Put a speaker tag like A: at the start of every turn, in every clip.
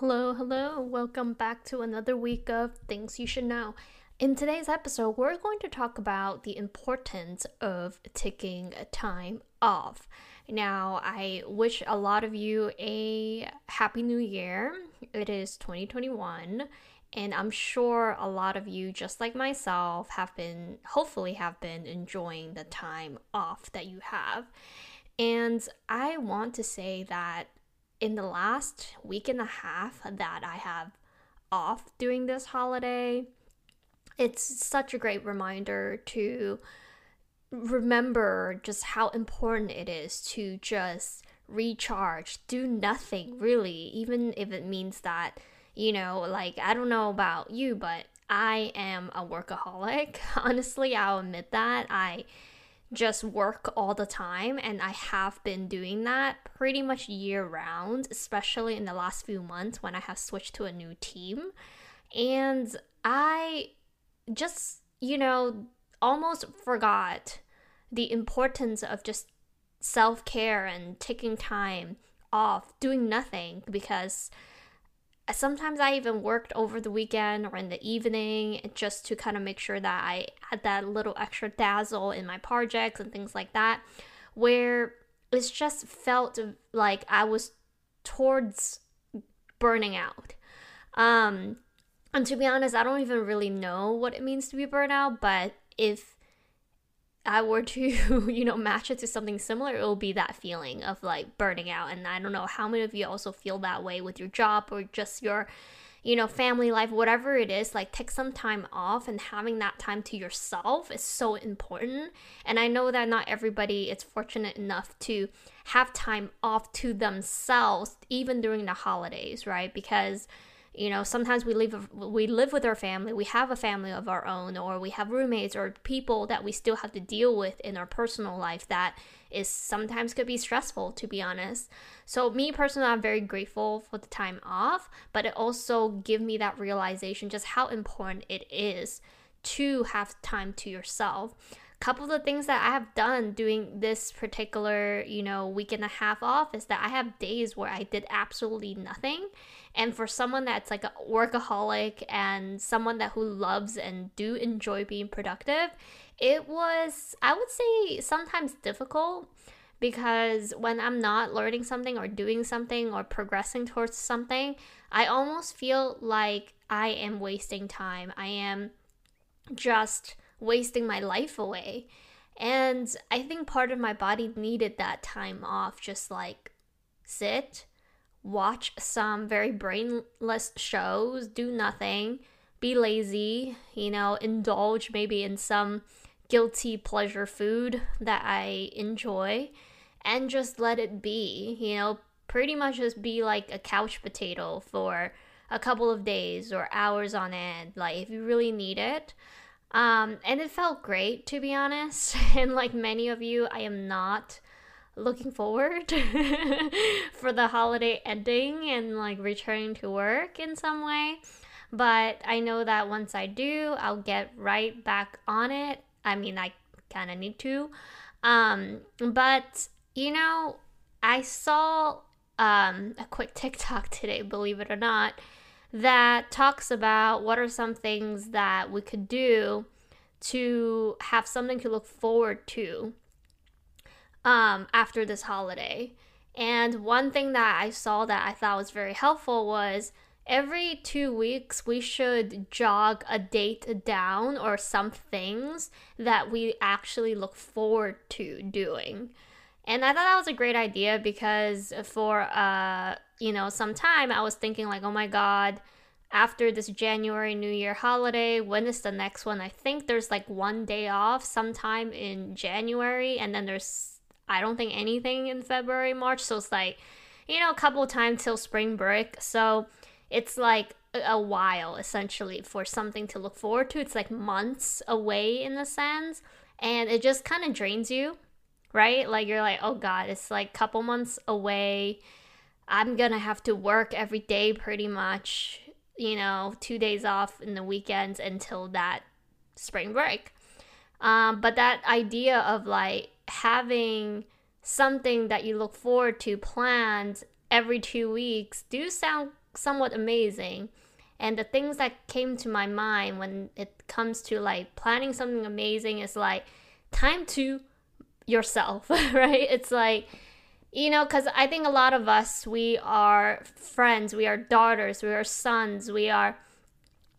A: Hello, hello. Welcome back to another week of Things You Should Know. In today's episode, we're going to talk about the importance of taking time off. Now, I wish a lot of you a happy new year. It is 2021, and I'm sure a lot of you, just like myself, have been, hopefully, have been enjoying the time off that you have. And I want to say that in the last week and a half that I have off during this holiday, it's such a great reminder to remember just how important it is to just recharge, do nothing really, even if it means that, you know, like I don't know about you, but I am a workaholic. Honestly, I'll admit that. I just work all the time and I have been doing that pretty much year round, especially in the last few months when I have switched to a new team. And I just, you know, almost forgot the importance of just self care and taking time off, doing nothing because sometimes I even worked over the weekend or in the evening just to kind of make sure that I had that little extra dazzle in my projects and things like that, where it's just felt like I was towards burning out. Um, and to be honest, I don't even really know what it means to be burnout, but if I were to, you know, match it to something similar, it will be that feeling of like burning out. And I don't know how many of you also feel that way with your job or just your, you know, family life, whatever it is, like take some time off and having that time to yourself is so important. And I know that not everybody is fortunate enough to have time off to themselves, even during the holidays, right? Because you know sometimes we live we live with our family we have a family of our own or we have roommates or people that we still have to deal with in our personal life that is sometimes could be stressful to be honest. So me personally i'm very grateful for the time off but it also give me that realization just how important it is to have time to yourself couple of the things that I have done doing this particular, you know, week and a half off is that I have days where I did absolutely nothing. And for someone that's like a workaholic and someone that who loves and do enjoy being productive, it was I would say sometimes difficult because when I'm not learning something or doing something or progressing towards something, I almost feel like I am wasting time. I am just wasting my life away. And I think part of my body needed that time off, just like sit, watch some very brainless shows, do nothing, be lazy, you know, indulge maybe in some guilty pleasure food that I enjoy, and just let it be, you know, pretty much just be like a couch potato for a couple of days or hours on end, like if you really need it. Um, and it felt great to be honest. And like many of you, I am not looking forward for the holiday ending and like returning to work in some way. But I know that once I do, I'll get right back on it. I mean, I kind of need to. Um, but you know, I saw um, a quick TikTok today, believe it or not, that talks about what are some things that we could do to have something to look forward to um, after this holiday. And one thing that I saw that I thought was very helpful was every two weeks we should jog a date down or some things that we actually look forward to doing. And I thought that was a great idea because for uh, you know, some time I was thinking like, oh my god, after this January New Year holiday, when is the next one? I think there's like one day off sometime in January, and then there's I don't think anything in February, March. So it's like, you know, a couple times till spring break. So it's like a while essentially for something to look forward to. It's like months away in a sense, and it just kind of drains you, right? Like you're like, oh god, it's like couple months away. I'm gonna have to work every day pretty much, you know, two days off in the weekends until that spring break. Um, but that idea of like having something that you look forward to planned every two weeks do sound somewhat amazing. And the things that came to my mind when it comes to like planning something amazing is like time to yourself, right? It's like, you know, because I think a lot of us, we are friends, we are daughters, we are sons, we are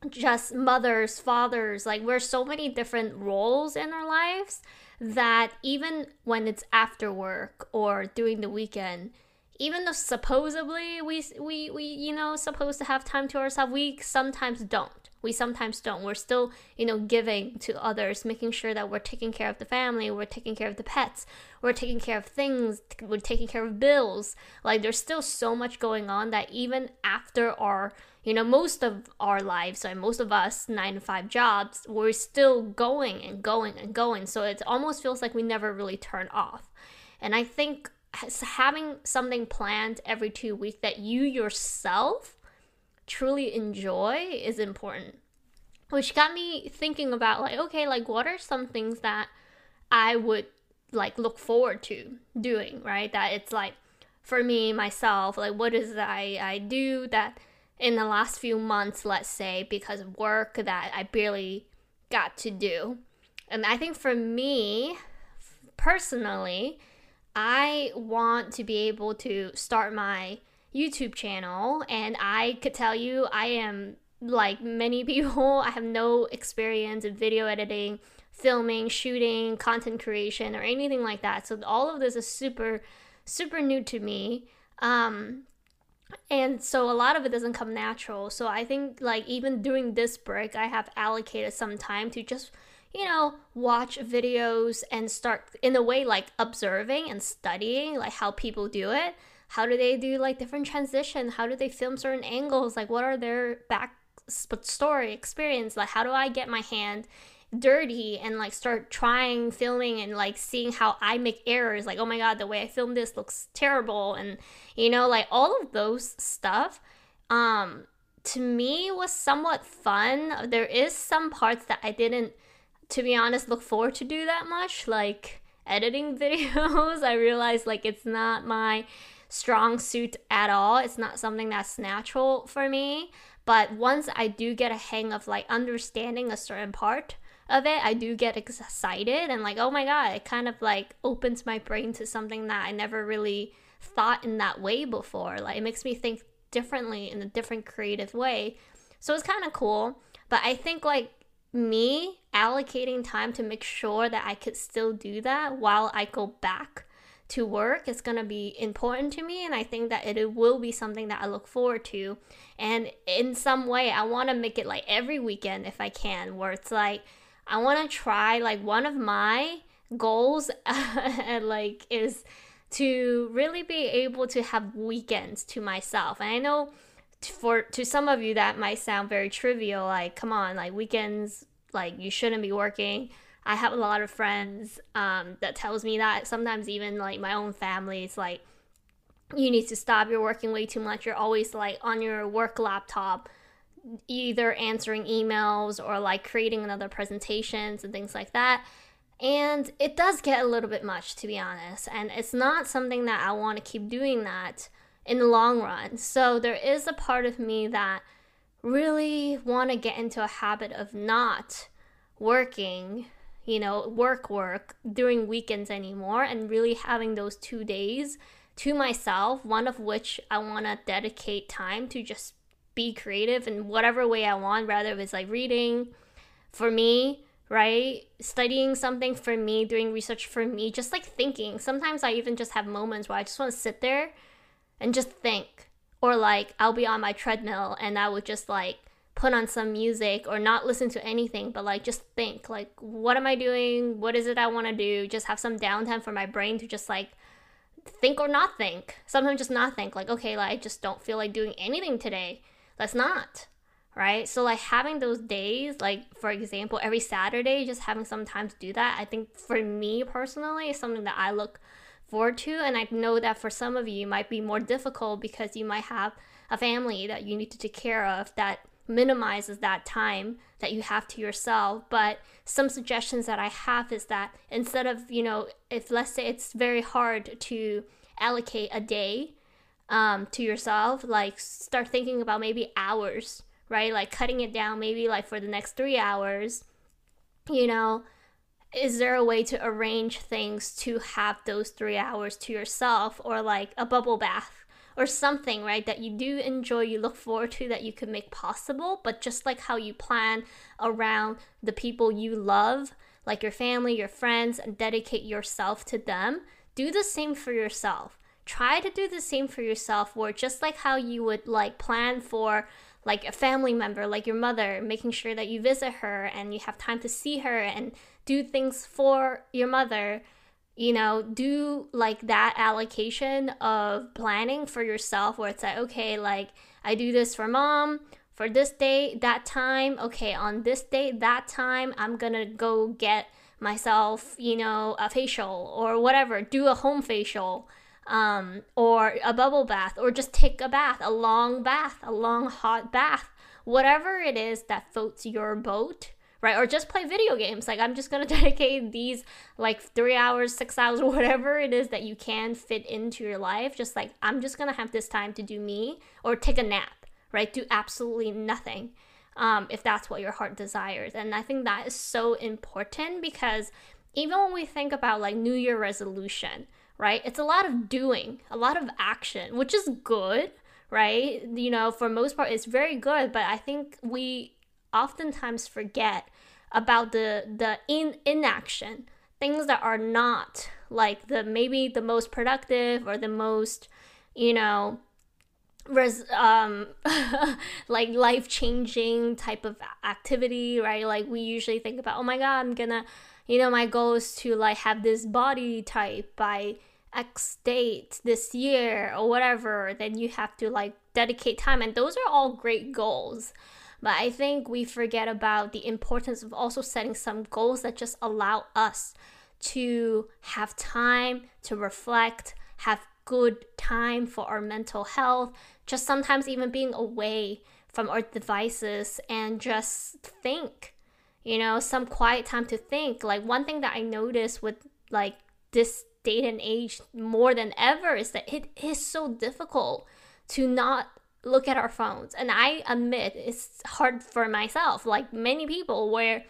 A: just mothers, fathers. Like, we're so many different roles in our lives that even when it's after work or during the weekend, even though supposedly we we we you know supposed to have time to ourselves, we sometimes don't. We sometimes don't. We're still, you know, giving to others, making sure that we're taking care of the family, we're taking care of the pets, we're taking care of things, we're taking care of bills. Like there's still so much going on that even after our, you know, most of our lives, so most of us 9 to 5 jobs, we're still going and going and going. So it almost feels like we never really turn off. And I think having something planned every two weeks that you yourself truly enjoy is important. Which got me thinking about like okay like what are some things that i would like look forward to doing right? That it's like for me myself like what is i, I do that in the last few months let's say because of work that i barely got to do? And i think for me personally I want to be able to start my YouTube channel, and I could tell you I am like many people, I have no experience in video editing, filming, shooting, content creation, or anything like that. So all of this is super, super new to me. Um, and so a lot of it doesn't come natural. So I think like even during this break, I have allocated some time to just you know, watch videos and start in a way like observing and studying like how people do it. How do they do like different transition? How do they film certain angles? Like what are their back story experience? Like how do I get my hand dirty and like start trying filming and like seeing how I make errors like oh my god the way I filmed this looks terrible and you know like all of those stuff um to me was somewhat fun there is some parts that I didn't to be honest, look forward to do that much. Like editing videos, I realized like it's not my strong suit at all. It's not something that's natural for me. But once I do get a hang of like understanding a certain part of it, I do get excited and like, oh my god, it kind of like opens my brain to something that I never really thought in that way before. Like it makes me think differently in a different creative way. So it's kind of cool. But I think like me allocating time to make sure that I could still do that while I go back to work is going to be important to me and I think that it will be something that I look forward to. And in some way I want to make it like every weekend if I can where it's like I want to try like one of my goals and like is to really be able to have weekends to myself. And I know for to some of you that might sound very trivial like come on like weekends like you shouldn't be working i have a lot of friends um, that tells me that. Sometimes even like my own family is like you need to stop. You're working way too much. You're always like on your work laptop either answering emails or like creating another presentations and things like that. And it does get a little bit much to be honest. And it's not something that i want to keep doing that in the long run. So there is a part of me that really want to get into a habit of not working, you know, work work during weekends anymore and really having those 2 days to myself, one of which I want to dedicate time to just be creative in whatever way I want, rather it's like reading for me, right? Studying something for me, doing research for me, just like thinking. Sometimes I even just have moments where I just want to sit there and just think. Or like I'll be on my treadmill and I would just like put on some music or not listen to anything, but like just think like what am I doing? What is it I want to do? Just have some downtime for my brain to just like think or not think. Sometimes just not think like okay, like I just don't feel like doing anything today. Let's not. Right? So like having those days, like for example, every Saturday just having some time to do that, I think for me personally is something that I look forward to. And I know that for some of you, it might be more difficult because you might have a family that you need to take care of that minimizes that time that you have to yourself. But some suggestions that I have is that instead of, you know, if let's say it's very hard to allocate a day um, to yourself, like start thinking about maybe hours, right? Like cutting it down, maybe like for the next three hours, you know, is there a way to arrange things to have those three hours to yourself or like a bubble bath or something, right? That you do enjoy, you look forward to, that you could make possible, but just like how you plan around the people you love, like your family, your friends, and dedicate yourself to them, do the same for yourself. Try to do the same for yourself, where just like how you would like plan for like a family member, like your mother, making sure that you visit her and you have time to see her and do things for your mother you know, do like that allocation of planning for yourself where it's like, okay, like I do this for mom for this day, that time. Okay, on this day, that time, I'm gonna go get myself, you know, a facial or whatever, do a home facial um, or a bubble bath or just take a bath, a long bath, a long hot bath, whatever it is that floats your boat right? Or just play video games. Like I'm just gonna dedicate these like three hours, six hours, whatever it is that you can fit into your life. Just like I'm just gonna have this time to do me or take a nap, right? Do absolutely nothing. Um, if that's what your heart desires. And I think that is so important because even when we think about like New Year resolution, right? It's a lot of doing, a lot of action, which is good, right? You know, for most part, it's very good. But I think we oftentimes forget about the the in inaction things that are not like the maybe the most productive or the most you know res um like life changing type of activity right? Like we usually think about oh my god i'm gonna you know my goal is to like have this body type by x date this year or whatever then you have to like dedicate time and those are all great goals but I think we forget about the importance of also setting some goals that just allow us to have time to reflect, have good time for our mental health, just sometimes even being away from our devices and just think. You know, some quiet time to think. Like one thing that I noticed with like this date and age more than ever is that it is so difficult to not look at our phones. And I admit it's hard for myself, like many people, where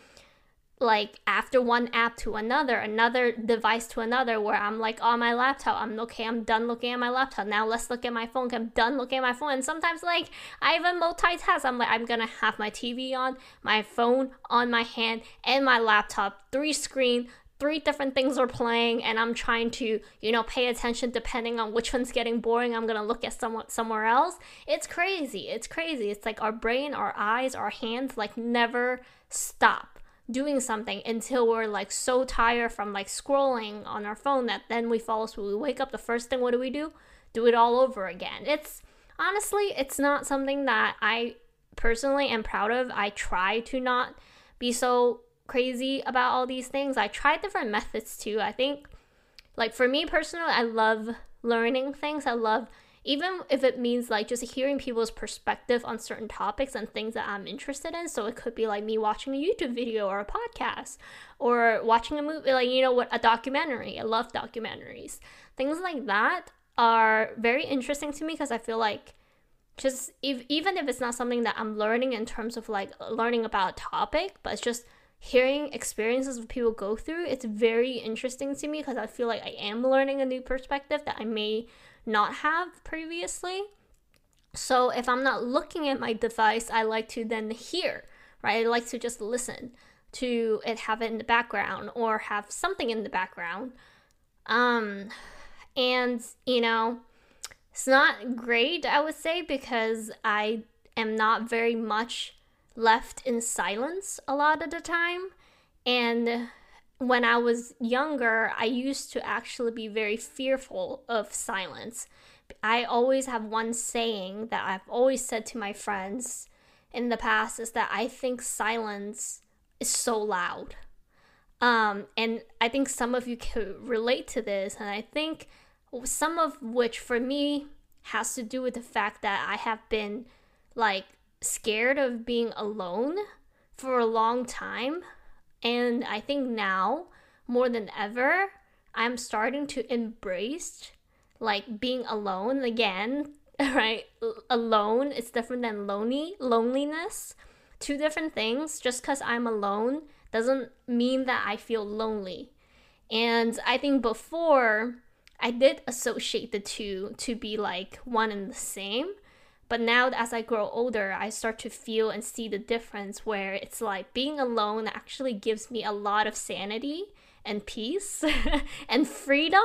A: like after one app to another, another device to another, where I'm like on my laptop, I'm okay, I'm done looking at my laptop. Now let's look at my phone. I'm done looking at my phone. And sometimes like I even multitask. I'm like I'm gonna have my TV on, my phone on my hand, and my laptop, three screen, three different things are playing and I'm trying to, you know, pay attention depending on which one's getting boring, I'm going to look at some, somewhere else. It's crazy. It's crazy. It's like our brain, our eyes, our hands like never stop doing something until we're like so tired from like scrolling on our phone that then we fall asleep. We wake up the first thing what do we do? Do it all over again. It's honestly, it's not something that I personally am proud of. I try to not be so crazy about all these things. I tried different methods too. I think, like, for me personally, I love learning things. I love, even if it means like just hearing people's perspective on certain topics and things that I'm interested in. So it could be like me watching a YouTube video or a podcast or watching a movie, like, you know, what, a documentary. I love documentaries. Things like that are very interesting to me because I feel like just if even if it's not something that I'm learning in terms of like learning about a topic, but it's just hearing experiences of people go through, it's very interesting to me because I feel like I am learning a new perspective that I may not have previously. So if I'm not looking at my device, I like to then hear, right? I like to just listen to it have it in the background or have something in the background. Um and you know, it's not great, I would say, because I am not very much left in silence a lot of the time. And when I was younger, I used to actually be very fearful of silence. I always have one saying that I've always said to my friends in the past is that I think silence is so loud. Um, and I think some of you can relate to this, and I think some of which for me has to do with the fact that I have been like scared of being alone for a long time. And I think now, more than ever, I'm starting to embrace like being alone again, right? Alone is different than lonely, loneliness. Two different things. Just because I'm alone doesn't mean that I feel lonely. And I think before I did associate the two to be like one and the same. But now, as I grow older, I start to feel and see the difference where it's like being alone actually gives me a lot of sanity and peace and freedom.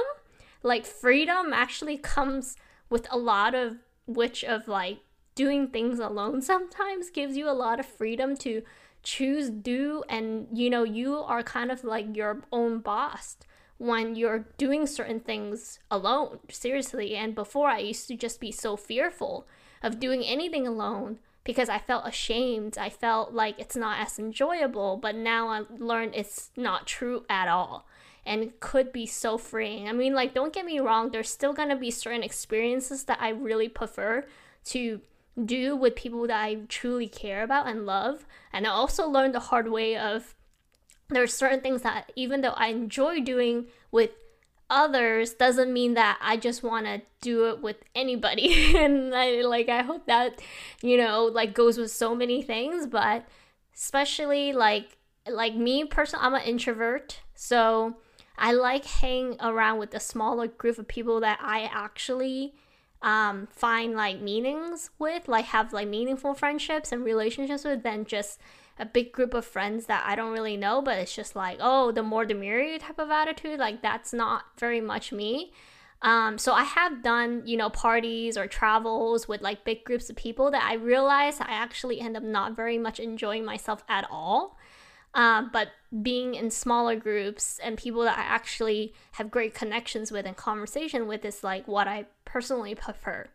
A: Like, freedom actually comes with a lot of which of like doing things alone sometimes gives you a lot of freedom to choose, do, and you know, you are kind of like your own boss when you're doing certain things alone, seriously. And before, I used to just be so fearful of doing anything alone because I felt ashamed. I felt like it's not as enjoyable, but now I learned it's not true at all and could be so freeing. I mean, like, don't get me wrong, there's still gonna be certain experiences that I really prefer to do with people that I truly care about and love. And I also learned the hard way of there's certain things that even though I enjoy doing with others doesn't mean that I just want to do it with anybody. and I like I hope that you know like goes with so many things, but especially like like me personally, I'm an introvert, so I like hanging around with a smaller group of people that I actually um, find like meanings with, like have like meaningful friendships and relationships with, than just a big group of friends that I don't really know, but it's just like, oh, the more the merrier type of attitude. Like that's not very much me. Um, so I have done, you know, parties or travels with like big groups of people that I realize I actually end up not very much enjoying myself at all. Uh, but being in smaller groups and people that I actually have great connections with and conversation with is like what I personally prefer.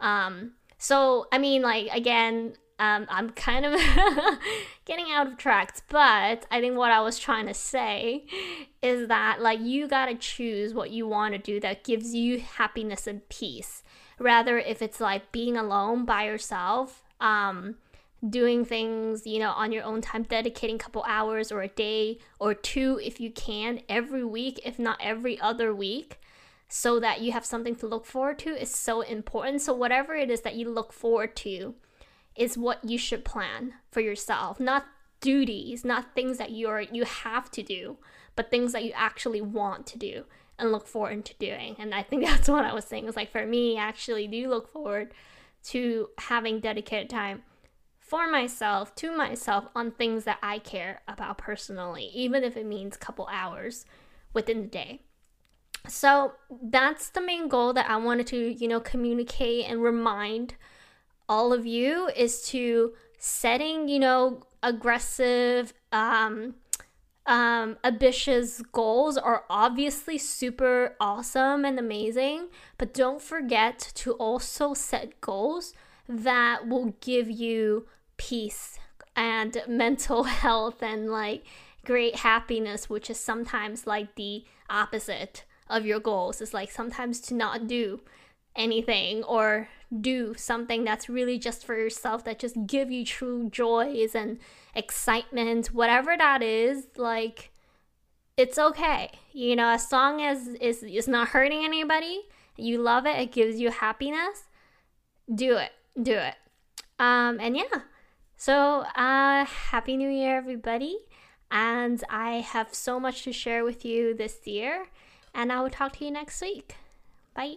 A: Um, so I mean, like again, um, I'm kind of getting out of tracks, but I think what I was trying to say is that like you gotta choose what you want to do that gives you happiness and peace. Rather, if it's like being alone by yourself, um, doing things you know on your own time, dedicating a couple hours or a day or two if you can every week, if not every other week so that you have something to look forward to is so important. So, whatever it is that you look forward to, is what you should plan for yourself, not duties, not things that you're you have to do, but things that you actually want to do and look forward to doing. And I think that's what I was saying. It's like for me, I actually do look forward to having dedicated time for myself, to myself on things that I care about personally, even if it means a couple hours within the day. So that's the main goal that I wanted to, you know, communicate and remind all of you is to setting, you know, aggressive, um, um, ambitious goals are obviously super awesome and amazing, but don't forget to also set goals that will give you peace and mental health and like great happiness, which is sometimes like the opposite of your goals. It's like sometimes to not do anything or do something that's really just for yourself that just give you true joys and excitement whatever that is like it's okay. You know as long as it's, it's not hurting anybody you love it it gives you happiness do it do it. Um and yeah. So uh happy new year everybody. And i have so much to share with you this year. And i will talk to you next week. Bye